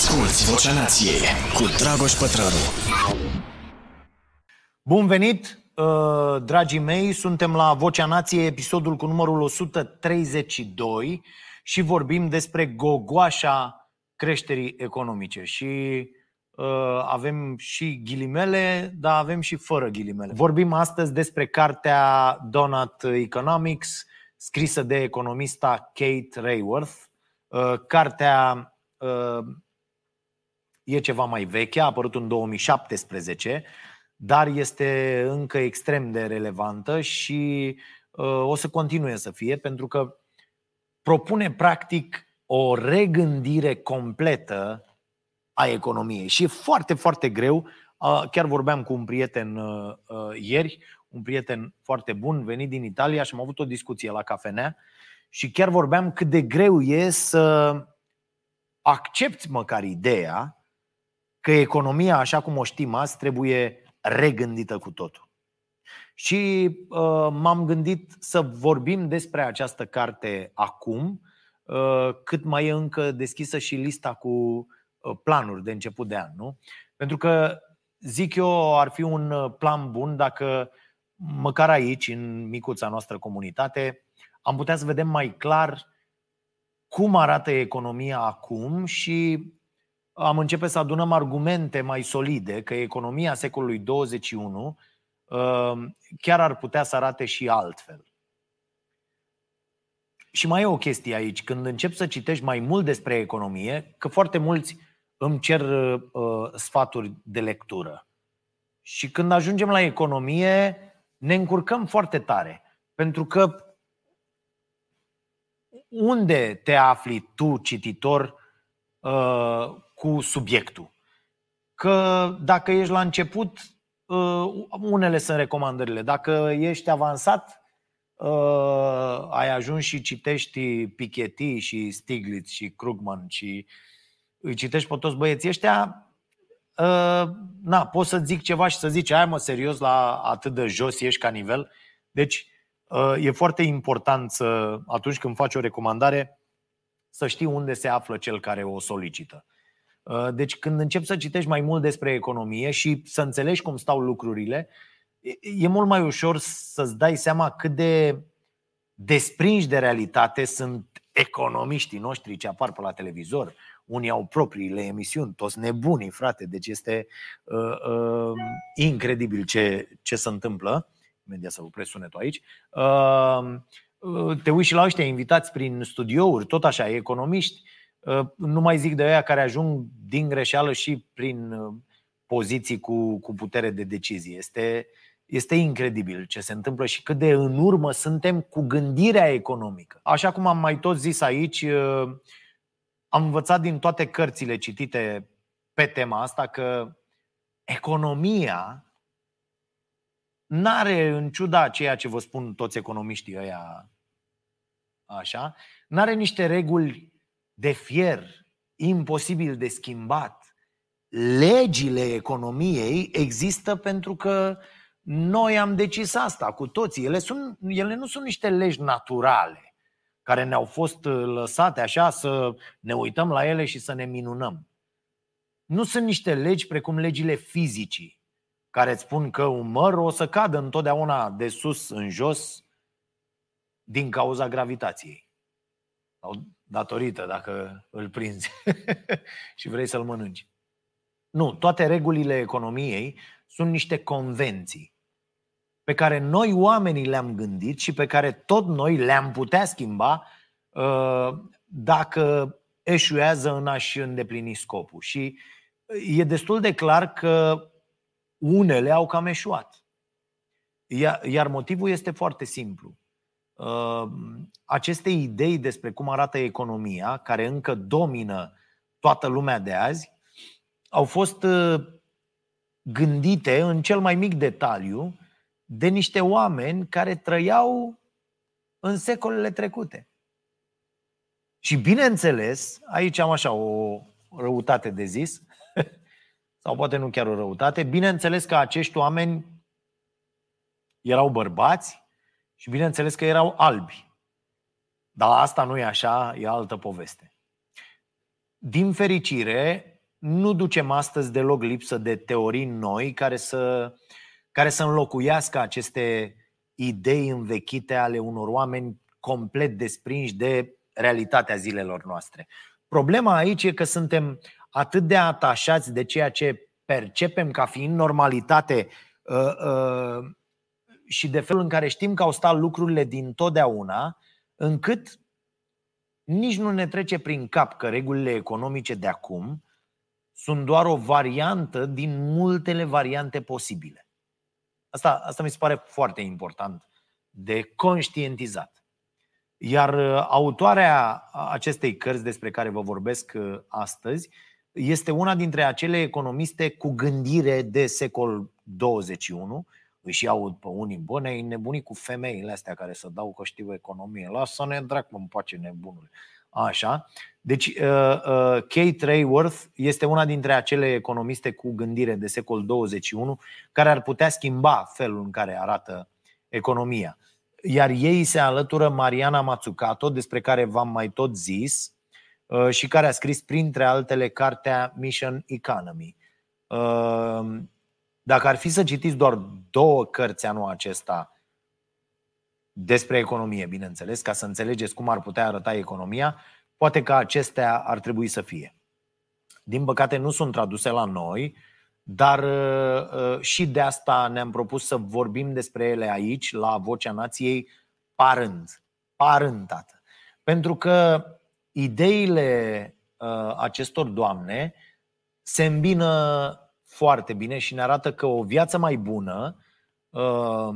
Asculți Vocea Nației cu Dragoș Pătrălu. Bun venit, uh, dragii mei, suntem la Vocea Nației, episodul cu numărul 132 și vorbim despre gogoașa creșterii economice. Și uh, avem și ghilimele, dar avem și fără ghilimele. Vorbim astăzi despre cartea Donut Economics, scrisă de economista Kate Rayworth. Uh, cartea uh, e ceva mai veche, a apărut în 2017, dar este încă extrem de relevantă și uh, o să continue să fie, pentru că propune practic o regândire completă a economiei. Și e foarte, foarte greu. Chiar vorbeam cu un prieten ieri, un prieten foarte bun, venit din Italia și am avut o discuție la cafenea și chiar vorbeam cât de greu e să accepti măcar ideea că economia, așa cum o știm azi, trebuie regândită cu totul. Și uh, m-am gândit să vorbim despre această carte acum, uh, cât mai e încă deschisă și lista cu uh, planuri de început de an. Nu? Pentru că, zic eu, ar fi un uh, plan bun dacă măcar aici, în micuța noastră comunitate, am putea să vedem mai clar cum arată economia acum și am începe să adunăm argumente mai solide că economia secolului 21 uh, chiar ar putea să arate și altfel. Și mai e o chestie aici, când încep să citești mai mult despre economie, că foarte mulți îmi cer uh, sfaturi de lectură. Și când ajungem la economie, ne încurcăm foarte tare. Pentru că unde te afli tu, cititor, uh, cu subiectul? Că dacă ești la început, uh, unele sunt recomandările. Dacă ești avansat, uh, ai ajuns și citești Piketty și Stiglitz și Krugman și îi citești pe toți băieții ăștia, na, poți să zic ceva și să zici, ai mă, serios, la atât de jos ești ca nivel. Deci, Uh, e foarte important să, atunci când faci o recomandare, să știi unde se află cel care o solicită. Uh, deci când începi să citești mai mult despre economie și să înțelegi cum stau lucrurile, e mult mai ușor să-ți dai seama cât de desprinși de realitate sunt economiștii noștri ce apar pe la televizor. Unii au propriile emisiuni, toți nebunii, frate. Deci este uh, uh, incredibil ce, ce se întâmplă imediat să opresc sunetul aici, te uiți și la ăștia invitați prin studiouri, tot așa, economiști, nu mai zic de aia care ajung din greșeală și prin poziții cu, cu putere de decizie. Este, este incredibil ce se întâmplă și cât de în urmă suntem cu gândirea economică. Așa cum am mai tot zis aici, am învățat din toate cărțile citite pe tema asta că economia n-are, în ciuda ceea ce vă spun toți economiștii ăia, așa, n-are niște reguli de fier, imposibil de schimbat. Legile economiei există pentru că noi am decis asta cu toții. Ele, sunt, ele nu sunt niște legi naturale care ne-au fost lăsate așa să ne uităm la ele și să ne minunăm. Nu sunt niște legi precum legile fizicii care îți spun că un măr o să cadă întotdeauna de sus în jos din cauza gravitației. Sau datorită, dacă îl prinzi și vrei să-l mănânci. Nu, toate regulile economiei sunt niște convenții pe care noi oamenii le-am gândit și pe care tot noi le-am putea schimba uh, dacă eșuează în a-și îndeplini scopul. Și e destul de clar că unele au cam eșuat. Iar motivul este foarte simplu. Uh, aceste idei despre cum arată economia, care încă domină toată lumea de azi, au fost uh, gândite în cel mai mic detaliu de niște oameni care trăiau în secolele trecute. Și bineînțeles, aici am așa o răutate de zis, sau poate nu chiar o răutate. Bineînțeles că acești oameni erau bărbați și bineînțeles că erau albi. Dar asta nu e așa, e altă poveste. Din fericire, nu ducem astăzi deloc lipsă de teorii noi care să, care să înlocuiască aceste idei învechite ale unor oameni complet desprinși de realitatea zilelor noastre. Problema aici e că suntem atât de atașați de ceea ce percepem ca fiind normalitate uh, uh, și de felul în care știm că au stat lucrurile din totdeauna, încât nici nu ne trece prin cap că regulile economice de acum sunt doar o variantă din multele variante posibile. Asta, asta mi se pare foarte important de conștientizat. Iar uh, autoarea acestei cărți despre care vă vorbesc uh, astăzi este una dintre acele economiste cu gândire de secol 21. Îi și aud pe unii, bă, ne nebunii cu femeile astea care să dau că știu economie. Lasă-ne dracu în pace nebunul. Așa. Deci, uh, uh, Kate Rayworth este una dintre acele economiste cu gândire de secol 21 care ar putea schimba felul în care arată economia. Iar ei se alătură Mariana Mazzucato, despre care v-am mai tot zis, uh, și care a scris, printre altele, cartea Mission Economy. Dacă ar fi să citiți doar două cărți anul acesta despre economie, bineînțeles, ca să înțelegeți cum ar putea arăta economia, poate că acestea ar trebui să fie. Din păcate nu sunt traduse la noi, dar uh, și de asta ne-am propus să vorbim despre ele aici, la Vocea Nației, parând. Parând, tată. Pentru că ideile uh, acestor doamne se îmbină foarte bine și ne arată că o viață mai bună, uh,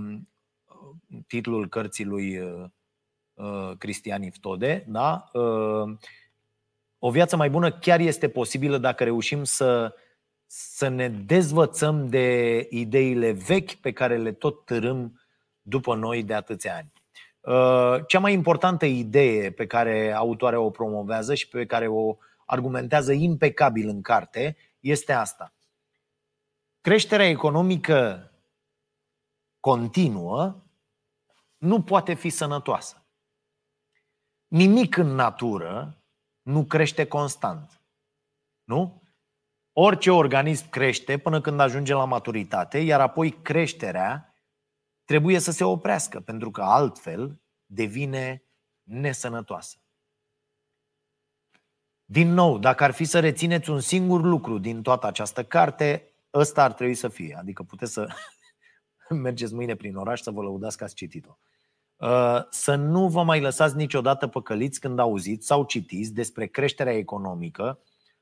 titlul cărții lui Cristian Iftode, da? o viață mai bună chiar este posibilă dacă reușim să să ne dezvățăm de ideile vechi pe care le tot târâm după noi de atâția ani. Uh, cea mai importantă idee pe care autoarea o promovează și pe care o argumentează impecabil în carte este asta. Creșterea economică continuă nu poate fi sănătoasă. Nimic în natură nu crește constant. Nu? Orice organism crește până când ajunge la maturitate, iar apoi creșterea trebuie să se oprească, pentru că altfel devine nesănătoasă. Din nou, dacă ar fi să rețineți un singur lucru din toată această carte, ăsta ar trebui să fie. Adică puteți să mergeți mâine prin oraș să vă lăudați că ați citit-o. Uh, să nu vă mai lăsați niciodată păcăliți când auziți sau citiți despre creșterea economică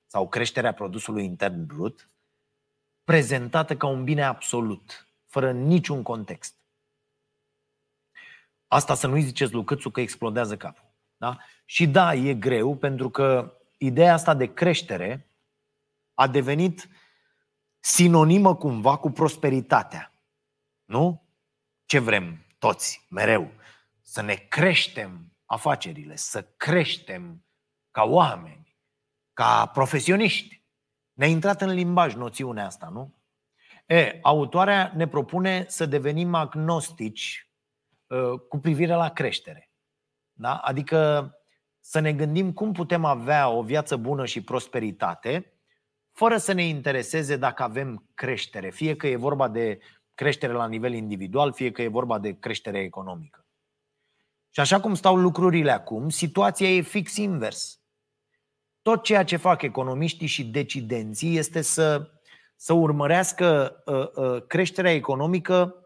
sau creșterea produsului intern brut, prezentată ca un bine absolut, fără niciun context. Asta să nu-i ziceți lui Câțu că explodează capul. Da? Și da, e greu, pentru că ideea asta de creștere a devenit sinonimă cumva cu prosperitatea. Nu? Ce vrem toți, mereu? Să ne creștem afacerile, să creștem ca oameni ca profesioniști. Ne-a intrat în limbaj noțiunea asta, nu? E, autoarea ne propune să devenim agnostici uh, cu privire la creștere. Da? Adică să ne gândim cum putem avea o viață bună și prosperitate fără să ne intereseze dacă avem creștere, fie că e vorba de creștere la nivel individual, fie că e vorba de creștere economică. Și așa cum stau lucrurile acum, situația e fix invers. Tot ceea ce fac economiștii și decidenții este să, să urmărească uh, uh, creșterea economică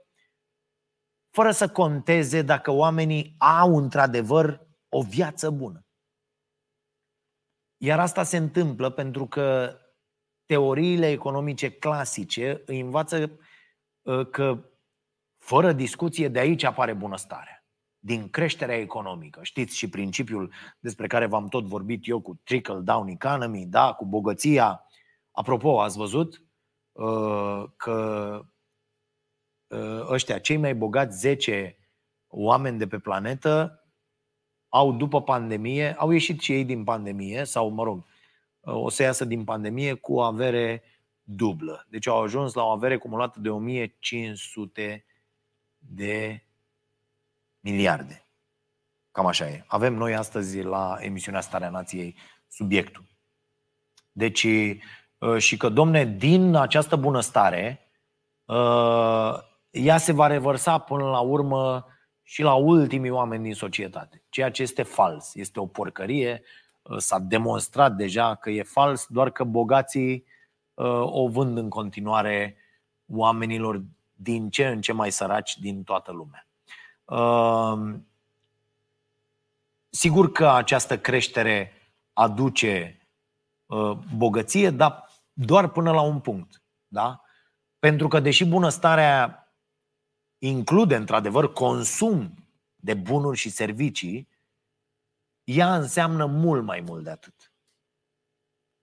fără să conteze dacă oamenii au într-adevăr o viață bună. Iar asta se întâmplă pentru că teoriile economice clasice îi învață uh, că fără discuție de aici apare bunăstarea din creșterea economică. Știți și principiul despre care v-am tot vorbit eu cu trickle-down economy, da, cu bogăția. Apropo, ați văzut uh, că uh, ăștia, cei mai bogați 10 oameni de pe planetă, au după pandemie, au ieșit și ei din pandemie, sau mă rog, uh, o să iasă din pandemie cu o avere dublă. Deci au ajuns la o avere cumulată de 1500 de miliarde. Cam așa e. Avem noi astăzi la emisiunea Starea Nației subiectul. Deci uh, și că, domne, din această bunăstare, uh, ea se va revărsa până la urmă și la ultimii oameni din societate. Ceea ce este fals, este o porcărie, s-a demonstrat deja că e fals, doar că bogații o vând în continuare oamenilor din ce în ce mai săraci din toată lumea. Sigur că această creștere aduce uh, bogăție, dar doar până la un punct. Da? Pentru că, deși bunăstarea include, într-adevăr, consum de bunuri și servicii, ea înseamnă mult mai mult de atât.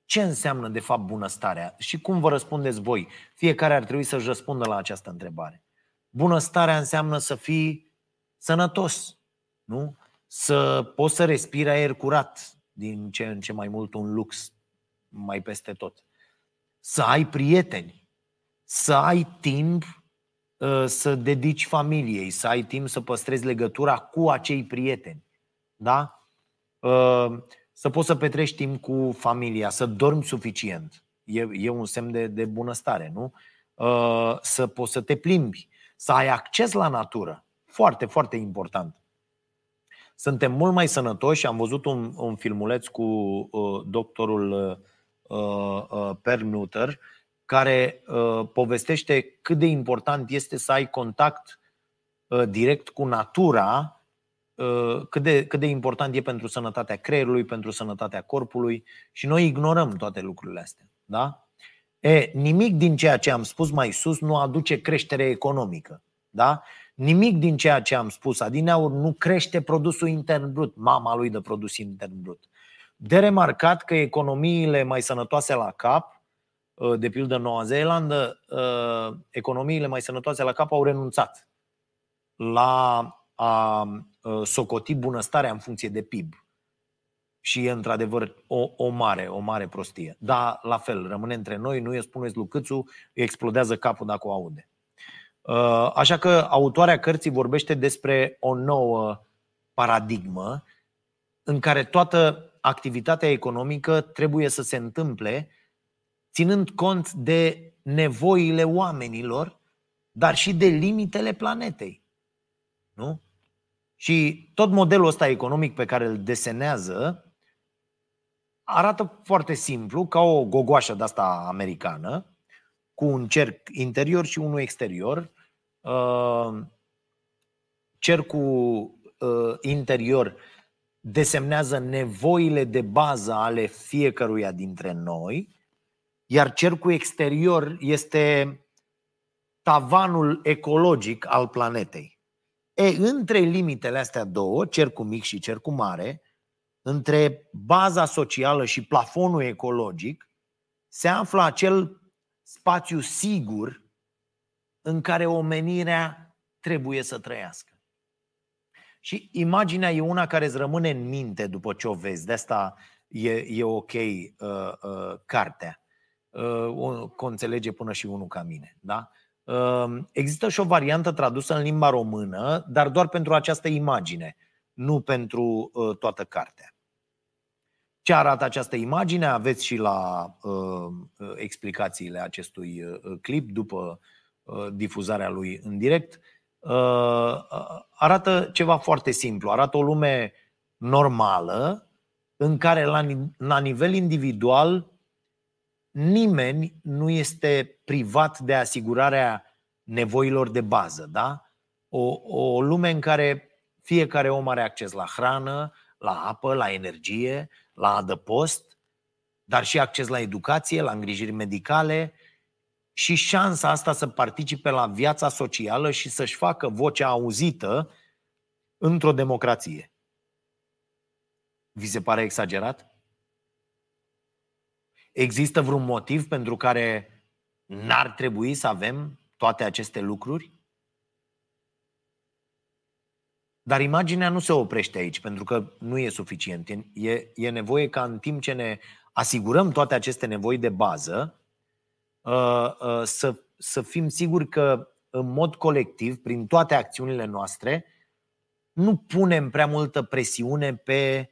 Ce înseamnă, de fapt, bunăstarea? Și cum vă răspundeți voi? Fiecare ar trebui să-și răspundă la această întrebare. Bunăstarea înseamnă să fii sănătos, nu? Să poți să respiri aer curat, din ce în ce mai mult un lux mai peste tot. Să ai prieteni, să ai timp ă, să dedici familiei, să ai timp să păstrezi legătura cu acei prieteni. Da? Ă, să poți să petrești timp cu familia, să dormi suficient. E, e un semn de, de bunăstare, nu? Ă, să poți să te plimbi, să ai acces la natură. Foarte, foarte important suntem mult mai sănătoși. Am văzut un, un filmuleț cu uh, doctorul uh, uh, Perlmutter care uh, povestește cât de important este să ai contact uh, direct cu natura, uh, cât, de, cât de important e pentru sănătatea creierului, pentru sănătatea corpului și noi ignorăm toate lucrurile astea. Da? E, nimic din ceea ce am spus mai sus nu aduce creștere economică. Da? Nimic din ceea ce am spus adineaur nu crește produsul intern brut, mama lui de produs intern brut. De remarcat că economiile mai sănătoase la cap, uh, de pildă Noua Zeelandă, uh, economiile mai sănătoase la cap au renunțat la a uh, socoti bunăstarea în funcție de PIB. Și e într-adevăr o, o mare, o mare prostie. Dar la fel, rămâne între noi, nu îi spuneți lui Câțu, explodează capul dacă o aude. Uh, așa că autoarea cărții vorbește despre o nouă paradigmă în care toată activitatea economică trebuie să se întâmple ținând cont de nevoile oamenilor, dar și de limitele planetei. Nu? Și tot modelul ăsta economic pe care îl desenează arată foarte simplu, ca o gogoașă de asta americană, cu un cerc interior și unul exterior. Uh, cercul uh, interior desemnează nevoile de bază ale fiecăruia dintre noi, iar cercul exterior este tavanul ecologic al planetei. E, între limitele astea două, cercul mic și cercul mare, între baza socială și plafonul ecologic, se află acel spațiu sigur în care omenirea trebuie să trăiască. Și imaginea e una care îți rămâne în minte după ce o vezi. De asta e, e ok uh, uh, cartea. Uh, o înțelege până și unul ca mine. Da? Uh, există și o variantă tradusă în limba română, dar doar pentru această imagine, nu pentru uh, toată cartea. Ce arată această imagine aveți și la uh, explicațiile acestui uh, clip după uh, difuzarea lui în direct. Uh, arată ceva foarte simplu. Arată o lume normală în care la, la nivel individual nimeni nu este privat de asigurarea nevoilor de bază. Da? O, o lume în care fiecare om are acces la hrană, la apă, la energie, la adăpost, dar și acces la educație, la îngrijiri medicale și șansa asta să participe la viața socială și să-și facă vocea auzită într-o democrație. Vi se pare exagerat? Există vreun motiv pentru care n-ar trebui să avem toate aceste lucruri? Dar imaginea nu se oprește aici, pentru că nu e suficient. E, e nevoie ca în timp ce ne asigurăm toate aceste nevoi de bază, uh, uh, să, să fim siguri că în mod colectiv, prin toate acțiunile noastre, nu punem prea multă presiune pe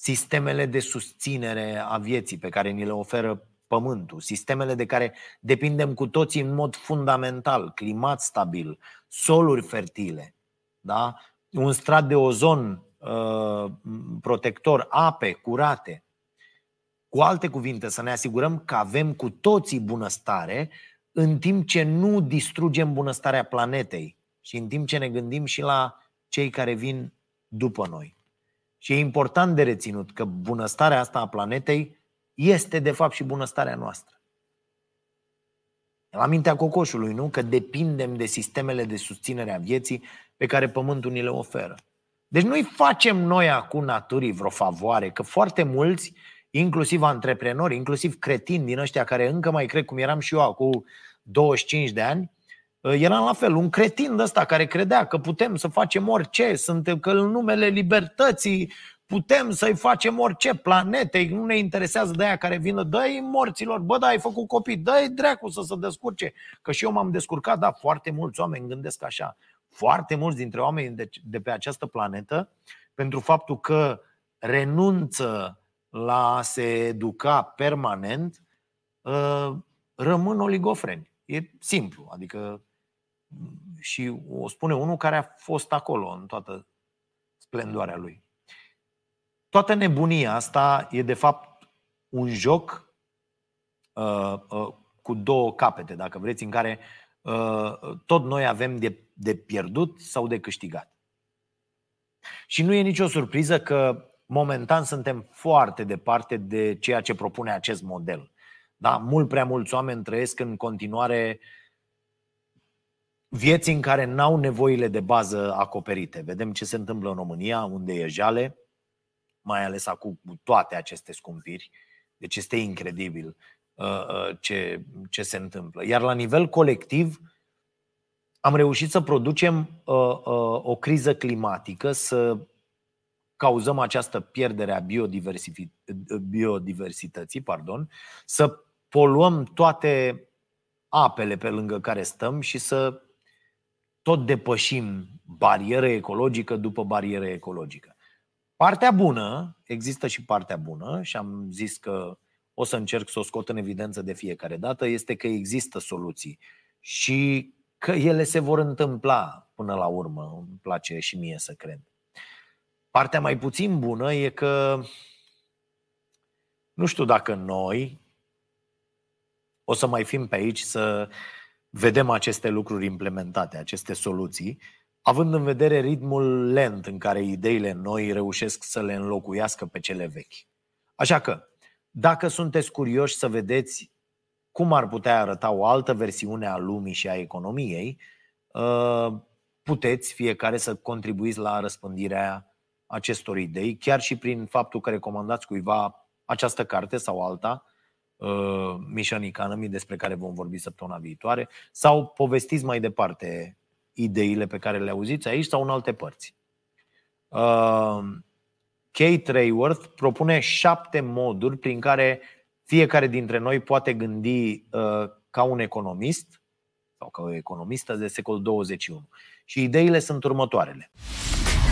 sistemele de susținere a vieții pe care ni le oferă pământul, sistemele de care depindem cu toții în mod fundamental, climat stabil, soluri fertile, da? un strat de ozon uh, protector, ape curate. Cu alte cuvinte, să ne asigurăm că avem cu toții bunăstare în timp ce nu distrugem bunăstarea planetei și în timp ce ne gândim și la cei care vin după noi. Și e important de reținut că bunăstarea asta a planetei este de fapt și bunăstarea noastră. La mintea cocoșului, nu? Că depindem de sistemele de susținere a vieții pe care pământul ni le oferă. Deci nu-i facem noi acum naturii vreo favoare, că foarte mulți, inclusiv antreprenori, inclusiv cretini din ăștia care încă mai cred cum eram și eu acum 25 de ani, eram la fel, un cretin de ăsta care credea că putem să facem orice, suntem că în numele libertății putem să-i facem orice planetei, nu ne interesează de aia care vină, dă-i morților, bă, da, ai făcut copii, dă-i dracu să se descurce. Că și eu m-am descurcat, da, foarte mulți oameni gândesc așa. Foarte mulți dintre oameni de, de pe această planetă, pentru faptul că renunță la a se educa permanent, ă, rămân oligofreni. E simplu, adică și o spune unul care a fost acolo în toată splendoarea lui. Toată nebunia asta e de fapt un joc uh, uh, cu două capete, dacă vreți, în care uh, tot noi avem de, de pierdut sau de câștigat. Și nu e nicio surpriză că momentan suntem foarte departe de ceea ce propune acest model. Da? Mult prea mulți oameni trăiesc în continuare vieți în care n-au nevoile de bază acoperite. Vedem ce se întâmplă în România, unde e jale, mai ales acum cu toate aceste scumpiri. Deci este incredibil uh, uh, ce, ce se întâmplă. Iar la nivel colectiv, am reușit să producem uh, o criză climatică, să cauzăm această pierdere a biodiversității, pardon, să poluăm toate apele pe lângă care stăm și să tot depășim barieră ecologică după barieră ecologică. Partea bună, există și partea bună și am zis că o să încerc să o scot în evidență de fiecare dată, este că există soluții și că ele se vor întâmpla până la urmă. Îmi place și mie să cred. Partea mai puțin bună e că nu știu dacă noi o să mai fim pe aici să vedem aceste lucruri implementate, aceste soluții, având în vedere ritmul lent în care ideile noi reușesc să le înlocuiască pe cele vechi. Așa că, dacă sunteți curioși să vedeți cum ar putea arăta o altă versiune a lumii și a economiei, uh, puteți fiecare să contribuiți la răspândirea acestor idei, chiar și prin faptul că recomandați cuiva această carte sau alta, uh, Mission Economy, despre care vom vorbi săptămâna viitoare, sau povestiți mai departe ideile pe care le auziți aici sau în alte părți. Uh, Kate Rayworth propune șapte moduri prin care fiecare dintre noi poate gândi uh, ca un economist sau ca o economistă de secol 21. Și ideile sunt următoarele.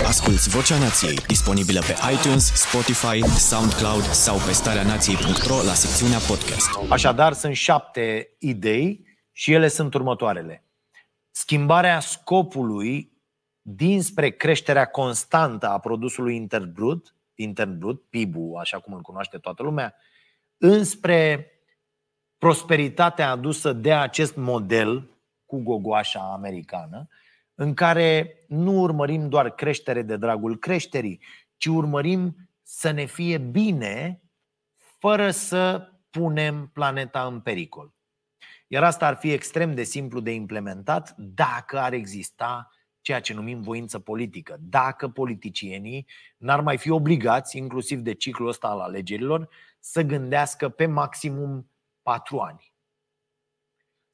Asculți Vocea Nației, disponibilă pe iTunes, Spotify, SoundCloud sau pe starea nației.ro la secțiunea podcast. Așadar, sunt șapte idei și ele sunt următoarele schimbarea scopului dinspre creșterea constantă a produsului intern brut, intern brut PIB-ul, așa cum îl cunoaște toată lumea, înspre prosperitatea adusă de acest model cu gogoașa americană, în care nu urmărim doar creștere de dragul creșterii, ci urmărim să ne fie bine fără să punem planeta în pericol. Iar asta ar fi extrem de simplu de implementat dacă ar exista ceea ce numim voință politică. Dacă politicienii n-ar mai fi obligați, inclusiv de ciclul ăsta al alegerilor, să gândească pe maximum patru ani.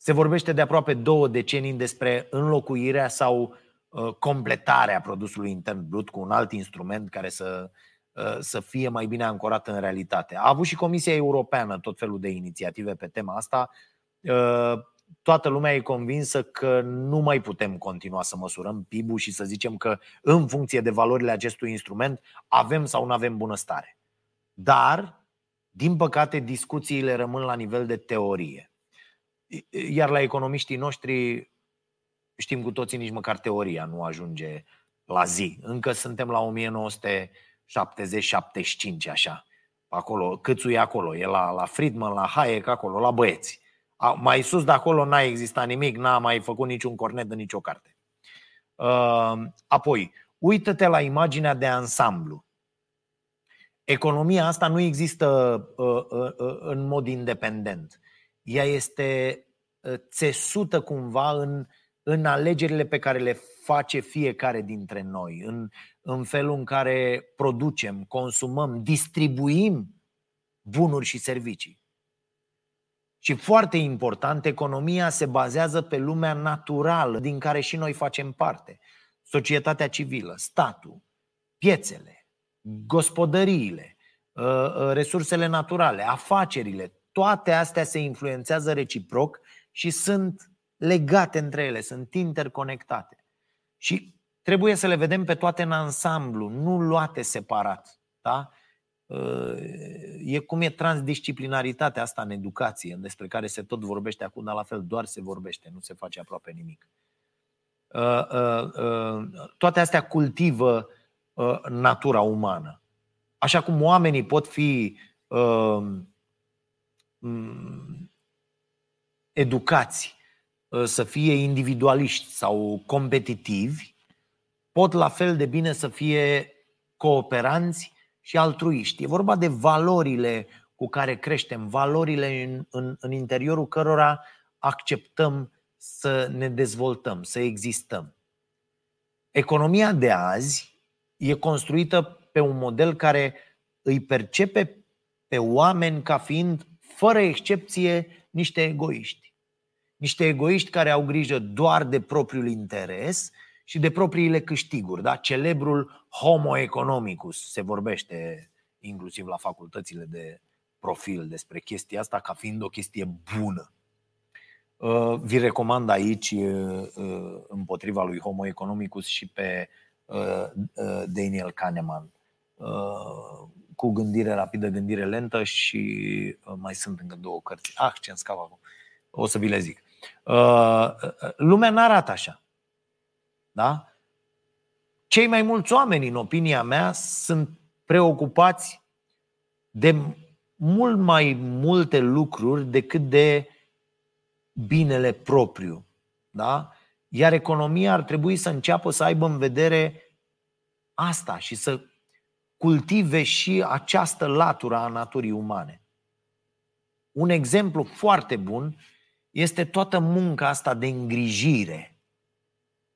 Se vorbește de aproape două decenii despre înlocuirea sau uh, completarea produsului intern brut cu un alt instrument care să, uh, să fie mai bine ancorat în realitate. A avut și Comisia Europeană tot felul de inițiative pe tema asta, Uh, toată lumea e convinsă că nu mai putem continua să măsurăm PIB-ul și să zicem că în funcție de valorile acestui instrument avem sau nu avem bunăstare. Dar Din păcate, discuțiile rămân la nivel de teorie. Iar la economiștii noștri, știm cu toții, nici măcar teoria nu ajunge la zi. Încă suntem la 1970-75, așa. Acolo, câțu e acolo? E la, la Friedman, la Hayek, acolo, la băieți. A, mai sus de acolo n-a existat nimic, n-a mai făcut niciun cornet în nicio carte. Uh, apoi, uită-te la imaginea de ansamblu. Economia asta nu există uh, uh, uh, în mod independent. Ea este uh, țesută cumva în, în alegerile pe care le face fiecare dintre noi, în, în felul în care producem, consumăm, distribuim bunuri și servicii. Și foarte important, economia se bazează pe lumea naturală din care și noi facem parte. Societatea civilă, statul, piețele, gospodăriile, ă, ă, resursele naturale, afacerile, toate astea se influențează reciproc și sunt legate între ele, sunt interconectate. Și trebuie să le vedem pe toate în ansamblu, nu luate separat. Da? E cum e transdisciplinaritatea asta în educație, despre care se tot vorbește acum, dar la fel doar se vorbește, nu se face aproape nimic. Toate astea cultivă natura umană. Așa cum oamenii pot fi educați să fie individualiști sau competitivi, pot la fel de bine să fie cooperanți și altruiști. E vorba de valorile cu care creștem, valorile în, în, în interiorul cărora acceptăm să ne dezvoltăm, să existăm. Economia de azi e construită pe un model care îi percepe pe oameni ca fiind, fără excepție, niște egoiști. Niște egoiști care au grijă doar de propriul interes și de propriile câștiguri. Da? Celebrul homo economicus se vorbește inclusiv la facultățile de profil despre chestia asta ca fiind o chestie bună. Uh, vi recomand aici uh, uh, împotriva lui Homo economicus și pe Daniel Kahneman cu gândire rapidă, gândire lentă și mai sunt încă două cărți. Ah, ce-mi scap acum. O să vi le zic. Lumea n-arată așa. Da? Cei mai mulți oameni, în opinia mea, sunt preocupați de mult mai multe lucruri decât de binele propriu. Da? Iar economia ar trebui să înceapă să aibă în vedere asta și să cultive și această latură a naturii umane. Un exemplu foarte bun este toată munca asta de îngrijire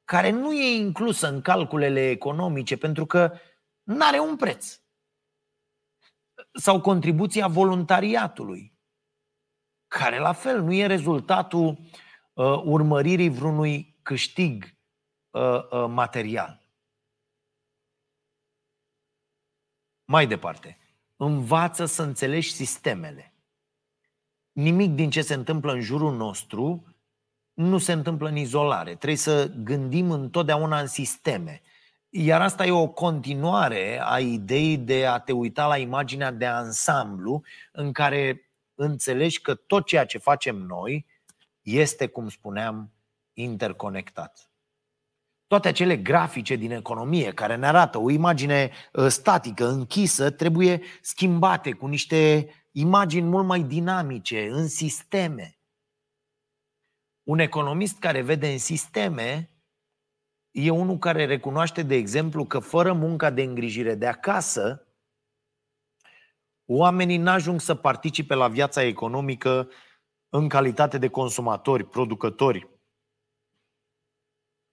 care nu e inclusă în calculele economice pentru că nu are un preț. Sau contribuția voluntariatului, care la fel nu e rezultatul uh, urmăririi vreunui câștig uh, uh, material. Mai departe, învață să înțelegi sistemele. Nimic din ce se întâmplă în jurul nostru nu se întâmplă în izolare. Trebuie să gândim întotdeauna în sisteme. Iar asta e o continuare a ideii de a te uita la imaginea de ansamblu în care înțelegi că tot ceea ce facem noi este, cum spuneam, interconectat. Toate acele grafice din economie care ne arată o imagine ă, statică, închisă, trebuie schimbate cu niște imagini mult mai dinamice, în sisteme. Un economist care vede în sisteme e unul care recunoaște, de exemplu, că fără munca de îngrijire de acasă, oamenii n-ajung să participe la viața economică în calitate de consumatori, producători,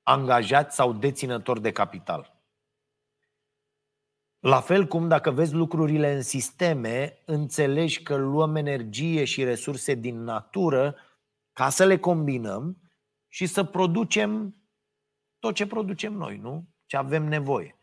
angajați sau deținători de capital. La fel cum dacă vezi lucrurile în sisteme, înțelegi că luăm energie și resurse din natură ca să le combinăm și să producem tot ce producem noi, nu? Ce avem nevoie.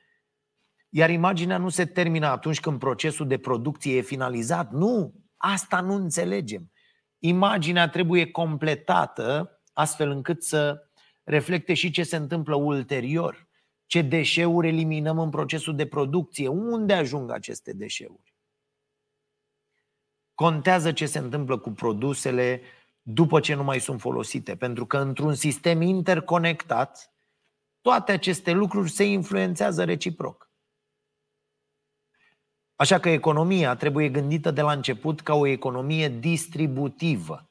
Iar imaginea nu se termină atunci când procesul de producție e finalizat. Nu, asta nu înțelegem. Imaginea trebuie completată astfel încât să reflecte și ce se întâmplă ulterior. Ce deșeuri eliminăm în procesul de producție, unde ajung aceste deșeuri. Contează ce se întâmplă cu produsele după ce nu mai sunt folosite, pentru că într-un sistem interconectat, toate aceste lucruri se influențează reciproc. Așa că economia trebuie gândită de la început ca o economie distributivă.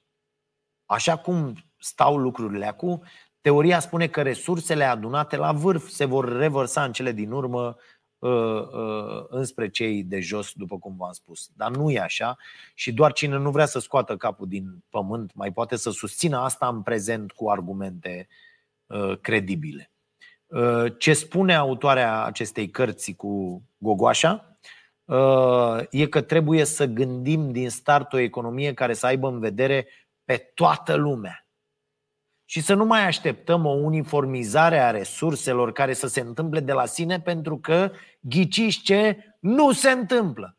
Așa cum stau lucrurile acum, teoria spune că resursele adunate la vârf se vor revărsa în cele din urmă uh, uh, înspre cei de jos, după cum v-am spus. Dar nu e așa și doar cine nu vrea să scoată capul din pământ mai poate să susțină asta în prezent cu argumente uh, credibile. Uh, ce spune autoarea acestei cărți cu Gogoașa? Uh, e că trebuie să gândim din start o economie care să aibă în vedere pe toată lumea. Și să nu mai așteptăm o uniformizare a resurselor care să se întâmple de la sine, pentru că, ghiciți ce, nu se întâmplă.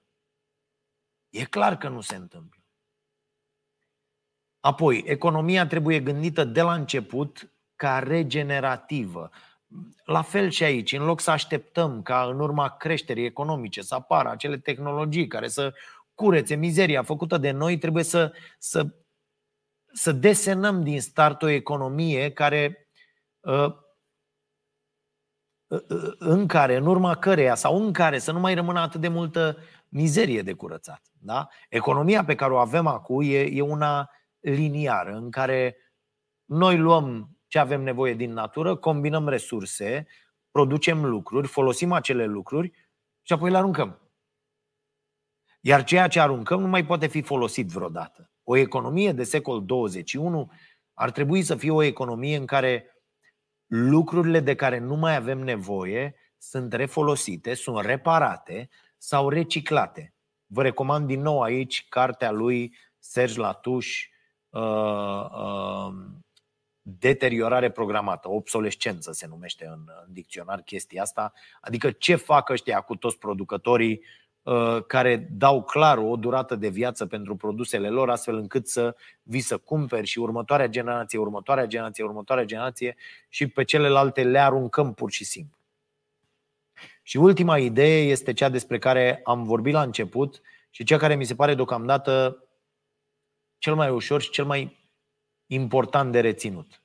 E clar că nu se întâmplă. Apoi, economia trebuie gândită de la început ca regenerativă. La fel și aici, în loc să așteptăm ca în urma creșterii economice să apară acele tehnologii care să curețe mizeria făcută de noi, trebuie să, să, să desenăm din start o economie care uh, uh, uh, în care, în urma căreia sau în care să nu mai rămână atât de multă mizerie de curățat. Da? Economia pe care o avem acum e, e una liniară, în care noi luăm ce avem nevoie din natură, combinăm resurse, producem lucruri, folosim acele lucruri și apoi le aruncăm. Iar ceea ce aruncăm nu mai poate fi folosit vreodată. O economie de secol 21 ar trebui să fie o economie în care lucrurile de care nu mai avem nevoie sunt refolosite, sunt reparate sau reciclate. Vă recomand din nou aici cartea lui Serge Latuș, uh, uh, deteriorare programată, obsolescență se numește în, în dicționar chestia asta, adică ce fac ăștia cu toți producătorii uh, care dau clar o durată de viață pentru produsele lor, astfel încât să vii să cumperi și următoarea generație, următoarea generație, următoarea generație și pe celelalte le aruncăm pur și simplu. Și ultima idee este cea despre care am vorbit la început și cea care mi se pare deocamdată cel mai ușor și cel mai important de reținut.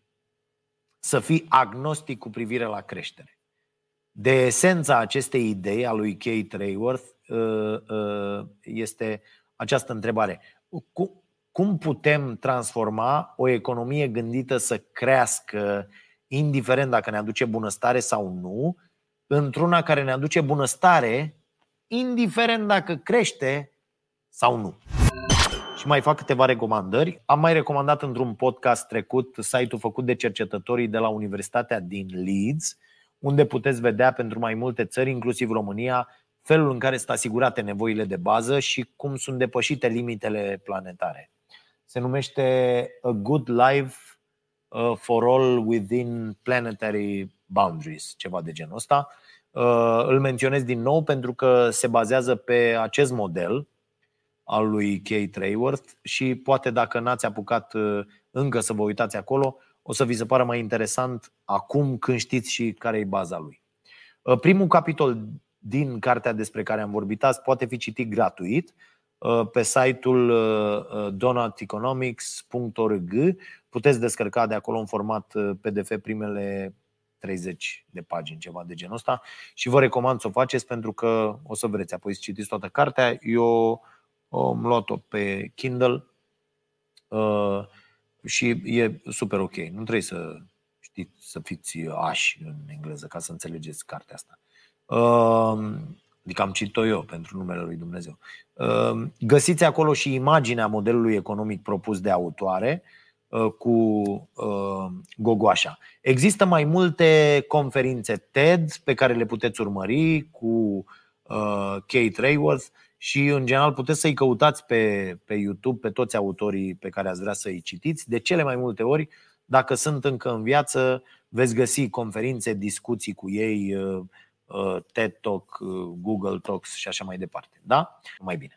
Să fii agnostic cu privire la creștere. De esența acestei idei a lui Kate Rayworth uh, uh, este această întrebare. Cum putem transforma o economie gândită să crească, indiferent dacă ne aduce bunăstare sau nu, într-una care ne aduce bunăstare, indiferent dacă crește sau nu? și mai fac câteva recomandări. Am mai recomandat într-un podcast trecut site-ul făcut de cercetătorii de la Universitatea din Leeds, unde puteți vedea pentru mai multe țări, inclusiv România, felul în care sunt asigurate nevoile de bază și cum sunt depășite limitele planetare. Se numește A Good Life uh, for All Within Planetary Boundaries, ceva de genul ăsta. Uh, îl menționez din nou pentru că se bazează pe acest model al lui Kate Rayworth și poate dacă n-ați apucat uh, încă să vă uitați acolo, o să vi se pară mai interesant acum când știți și care e baza lui. Uh, primul capitol din cartea despre care am vorbit azi poate fi citit gratuit uh, pe site-ul donateconomics.org. Puteți descărca de acolo în format PDF primele 30 de pagini, ceva de genul ăsta și vă recomand să o faceți pentru că o să vreți apoi să citiți toată cartea. Eu am luat-o pe Kindle uh, și e super ok. Nu trebuie să știți să fiți ași în engleză ca să înțelegeți cartea asta. Uh, adică am citit-o eu pentru numele lui Dumnezeu. Uh, găsiți acolo și imaginea modelului economic propus de autoare uh, cu uh, Gogoașa. Există mai multe conferințe TED pe care le puteți urmări cu uh, Kate Rayworth și, în general, puteți să-i căutați pe, pe YouTube pe toți autorii pe care ați vrea să-i citiți. De cele mai multe ori, dacă sunt încă în viață, veți găsi conferințe, discuții cu ei, uh, uh, TED Talk, uh, Google Talks și așa mai departe. Da? Mai bine.